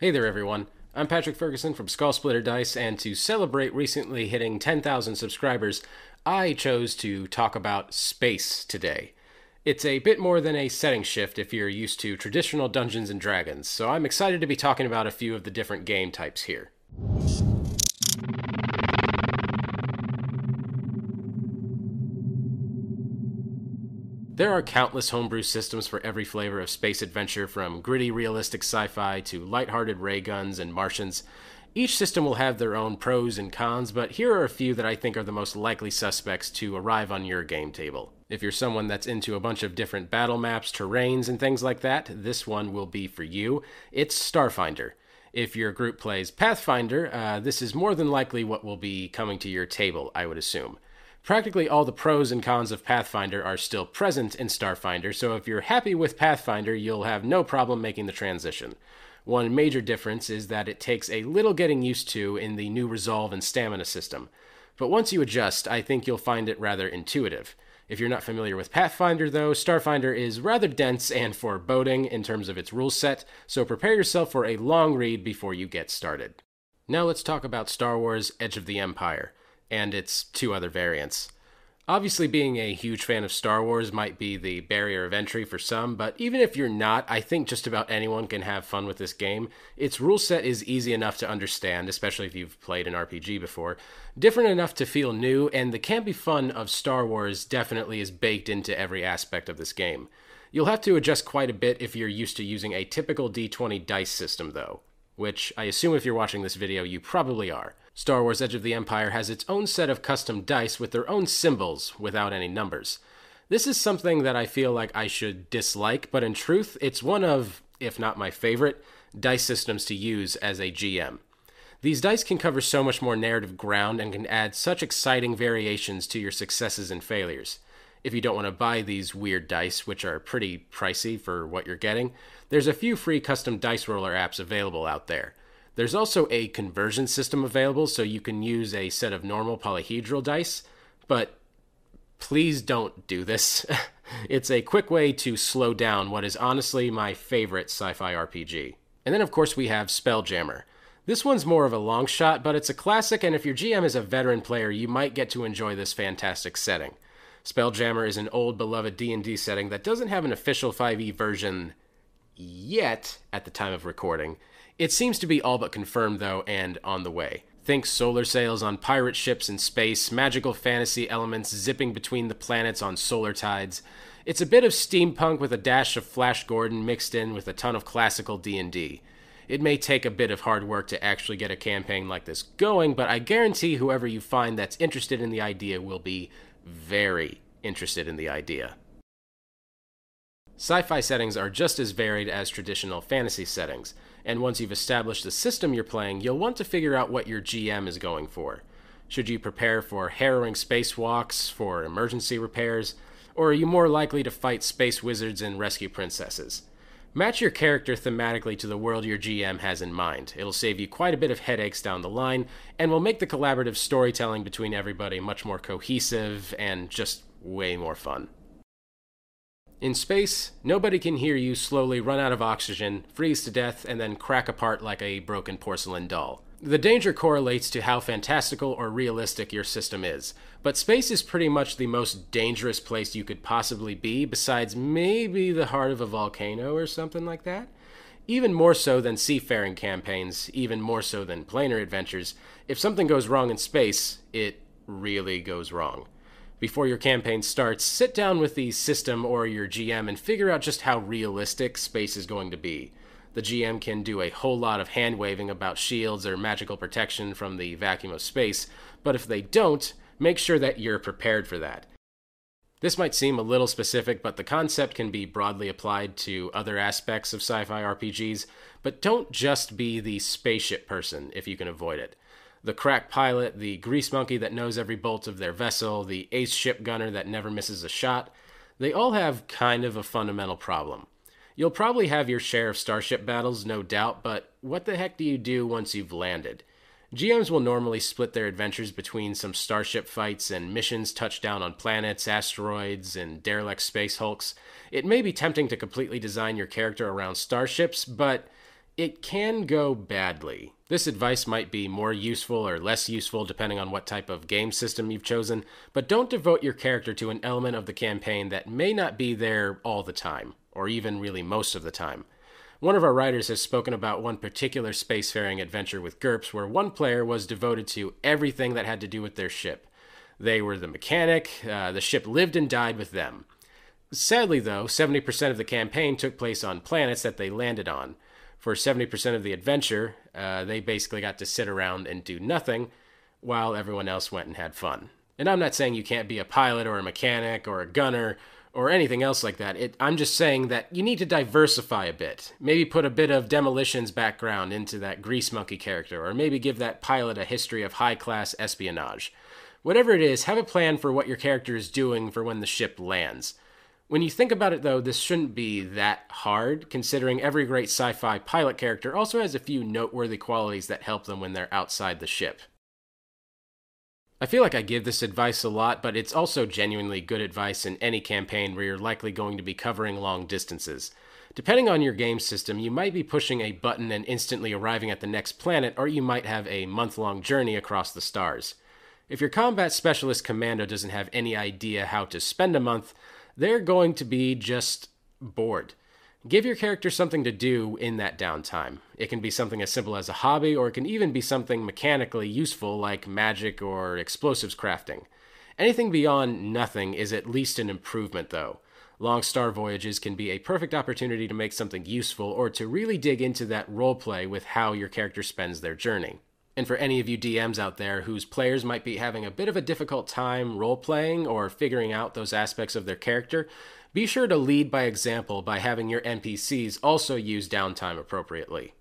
Hey there, everyone. I'm Patrick Ferguson from SkullSplitter Dice, and to celebrate recently hitting 10,000 subscribers, I chose to talk about space today. It's a bit more than a setting shift if you're used to traditional Dungeons and Dragons, so I'm excited to be talking about a few of the different game types here. There are countless homebrew systems for every flavor of space adventure, from gritty, realistic sci fi to lighthearted ray guns and Martians. Each system will have their own pros and cons, but here are a few that I think are the most likely suspects to arrive on your game table. If you're someone that's into a bunch of different battle maps, terrains, and things like that, this one will be for you. It's Starfinder. If your group plays Pathfinder, uh, this is more than likely what will be coming to your table, I would assume. Practically all the pros and cons of Pathfinder are still present in Starfinder, so if you're happy with Pathfinder, you'll have no problem making the transition. One major difference is that it takes a little getting used to in the new resolve and stamina system. But once you adjust, I think you'll find it rather intuitive. If you're not familiar with Pathfinder, though, Starfinder is rather dense and foreboding in terms of its rule set, so prepare yourself for a long read before you get started. Now let's talk about Star Wars Edge of the Empire and its two other variants. Obviously, being a huge fan of Star Wars might be the barrier of entry for some, but even if you're not, I think just about anyone can have fun with this game. Its rule set is easy enough to understand, especially if you've played an RPG before, different enough to feel new, and the be fun of Star Wars definitely is baked into every aspect of this game. You'll have to adjust quite a bit if you're used to using a typical d20 dice system, though, which I assume if you're watching this video, you probably are. Star Wars Edge of the Empire has its own set of custom dice with their own symbols without any numbers. This is something that I feel like I should dislike, but in truth, it's one of, if not my favorite, dice systems to use as a GM. These dice can cover so much more narrative ground and can add such exciting variations to your successes and failures. If you don't want to buy these weird dice, which are pretty pricey for what you're getting, there's a few free custom dice roller apps available out there. There's also a conversion system available, so you can use a set of normal polyhedral dice, but please don't do this. it's a quick way to slow down what is honestly my favorite sci fi RPG. And then, of course, we have Spelljammer. This one's more of a long shot, but it's a classic, and if your GM is a veteran player, you might get to enjoy this fantastic setting. Spelljammer is an old beloved D&D setting that doesn't have an official 5e version yet at the time of recording, it seems to be all but confirmed, though, and on the way. Think solar sails on pirate ships in space, magical fantasy elements zipping between the planets on solar tides. It's a bit of steampunk with a dash of Flash Gordon mixed in with a ton of classical D&D. It may take a bit of hard work to actually get a campaign like this going, but I guarantee whoever you find that's interested in the idea will be very interested in the idea. Sci fi settings are just as varied as traditional fantasy settings and once you've established the system you're playing, you'll want to figure out what your GM is going for. Should you prepare for harrowing spacewalks, for emergency repairs, or are you more likely to fight space wizards and rescue princesses? Match your character thematically to the world your GM has in mind. It'll save you quite a bit of headaches down the line, and will make the collaborative storytelling between everybody much more cohesive and just way more fun. In space, nobody can hear you slowly run out of oxygen, freeze to death, and then crack apart like a broken porcelain doll. The danger correlates to how fantastical or realistic your system is, but space is pretty much the most dangerous place you could possibly be, besides maybe the heart of a volcano or something like that. Even more so than seafaring campaigns, even more so than planar adventures, if something goes wrong in space, it really goes wrong before your campaign starts, sit down with the system or your GM and figure out just how realistic space is going to be. The GM can do a whole lot of hand waving about shields or magical protection from the vacuum of space, but if they don't, make sure that you're prepared for that. This might seem a little specific, but the concept can be broadly applied to other aspects of sci fi RPGs, but don't just be the spaceship person if you can avoid it the crack pilot, the grease monkey that knows every bolt of their vessel, the ace ship gunner that never misses a shot, they all have kind of a fundamental problem. You'll probably have your share of starship battles, no doubt, but what the heck do you do once you've landed? GMs will normally split their adventures between some starship fights and missions touchdown on planets, asteroids, and derelict space hulks. It may be tempting to completely design your character around starships, but it can go badly. This advice might be more useful or less useful depending on what type of game system you've chosen, but don't devote your character to an element of the campaign that may not be there all the time, or even really most of the time. One of our writers has spoken about one particular spacefaring adventure with GURPS where one player was devoted to everything that had to do with their ship. They were the mechanic, uh, the ship lived and died with them. Sadly, though, 70% of the campaign took place on planets that they landed on for 70% of the adventure, uh, they basically got to sit around and do nothing while everyone else went and had fun. And I'm not saying you can't be a pilot or a mechanic or a gunner or anything else like that. It, I'm just saying that you need to diversify a bit. Maybe put a bit of demolitions background into that grease monkey character, or maybe give that pilot a history of high class espionage. Whatever it is, have a plan for what your character is doing for when the ship lands. When you think about it, though, this shouldn't be that hard, considering every great sci fi pilot character also has a few noteworthy qualities that help them when they're outside the ship. I feel like I give this advice a lot, but it's also genuinely good advice in any campaign where you're likely going to be covering long distances. Depending on your game system, you might be pushing a button and instantly arriving at the next planet, or you might have a month long journey across the stars. If your combat specialist commando doesn't have any idea how to spend a month, they're going to be just bored. Give your character something to do in that downtime. It can be something as simple as a hobby, or it can even be something mechanically useful like magic or explosives crafting. Anything beyond nothing is at least an improvement, though. Long star voyages can be a perfect opportunity to make something useful or to really dig into that roleplay with how your character spends their journey. And for any of you DMs out there whose players might be having a bit of a difficult time role playing or figuring out those aspects of their character, be sure to lead by example by having your NPCs also use downtime appropriately.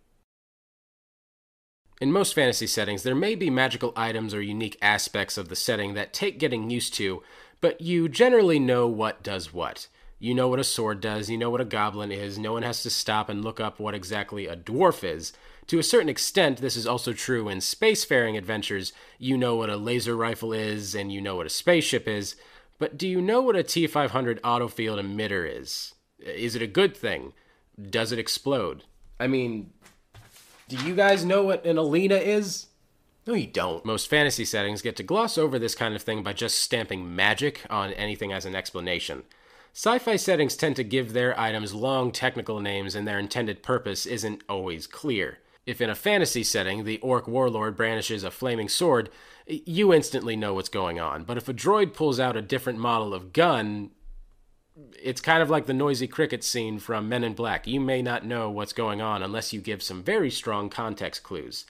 In most fantasy settings, there may be magical items or unique aspects of the setting that take getting used to, but you generally know what does what. You know what a sword does, you know what a goblin is, no one has to stop and look up what exactly a dwarf is. To a certain extent, this is also true in spacefaring adventures. You know what a laser rifle is, and you know what a spaceship is, but do you know what a T 500 autofield emitter is? Is it a good thing? Does it explode? I mean, do you guys know what an Alina is? No, you don't. Most fantasy settings get to gloss over this kind of thing by just stamping magic on anything as an explanation. Sci fi settings tend to give their items long technical names and their intended purpose isn't always clear. If in a fantasy setting the orc warlord brandishes a flaming sword, you instantly know what's going on. But if a droid pulls out a different model of gun, it's kind of like the noisy cricket scene from Men in Black. You may not know what's going on unless you give some very strong context clues.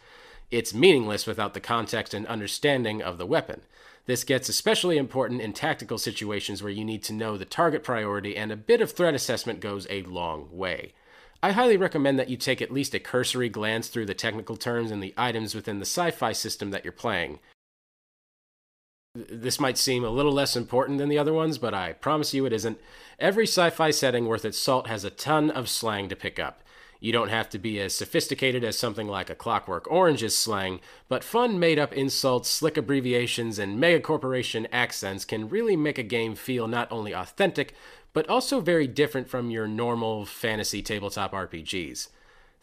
It's meaningless without the context and understanding of the weapon. This gets especially important in tactical situations where you need to know the target priority, and a bit of threat assessment goes a long way. I highly recommend that you take at least a cursory glance through the technical terms and the items within the sci fi system that you're playing. This might seem a little less important than the other ones, but I promise you it isn't. Every sci fi setting worth its salt has a ton of slang to pick up. You don't have to be as sophisticated as something like a Clockwork Orange's slang, but fun made up insults, slick abbreviations, and megacorporation accents can really make a game feel not only authentic, but also very different from your normal fantasy tabletop RPGs.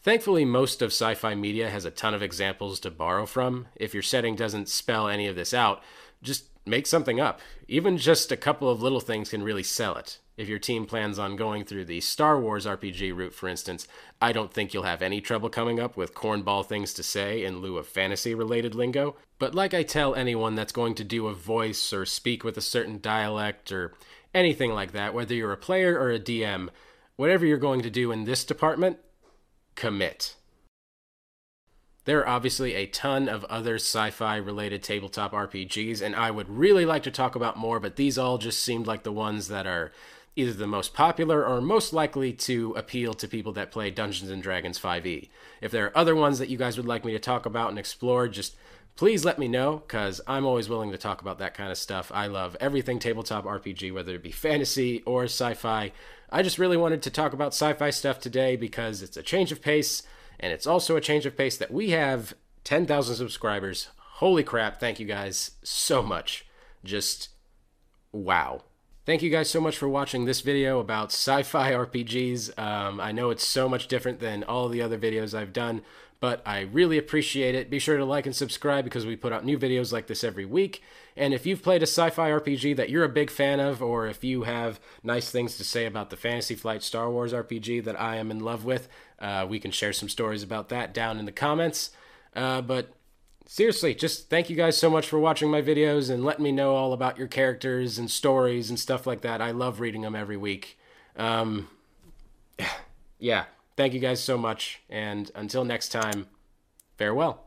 Thankfully, most of sci fi media has a ton of examples to borrow from. If your setting doesn't spell any of this out, just make something up. Even just a couple of little things can really sell it. If your team plans on going through the Star Wars RPG route, for instance, I don't think you'll have any trouble coming up with cornball things to say in lieu of fantasy related lingo. But like I tell anyone that's going to do a voice or speak with a certain dialect or anything like that, whether you're a player or a DM, whatever you're going to do in this department, commit. There are obviously a ton of other sci fi related tabletop RPGs, and I would really like to talk about more, but these all just seemed like the ones that are either the most popular or most likely to appeal to people that play Dungeons and Dragons 5e. If there are other ones that you guys would like me to talk about and explore, just please let me know because I'm always willing to talk about that kind of stuff. I love everything tabletop RPG, whether it be fantasy or sci fi. I just really wanted to talk about sci fi stuff today because it's a change of pace and it's also a change of pace that we have 10,000 subscribers. Holy crap, thank you guys so much. Just wow. Thank you guys so much for watching this video about sci-fi RPGs. Um, I know it's so much different than all the other videos I've done, but I really appreciate it. Be sure to like and subscribe because we put out new videos like this every week. And if you've played a sci-fi RPG that you're a big fan of, or if you have nice things to say about the Fantasy Flight Star Wars RPG that I am in love with, uh, we can share some stories about that down in the comments. Uh, but seriously, just thank you guys so much for watching my videos and letting me know all about your characters and stories and stuff like that. I love reading them every week. Um, yeah, thank you guys so much. And until next time, farewell.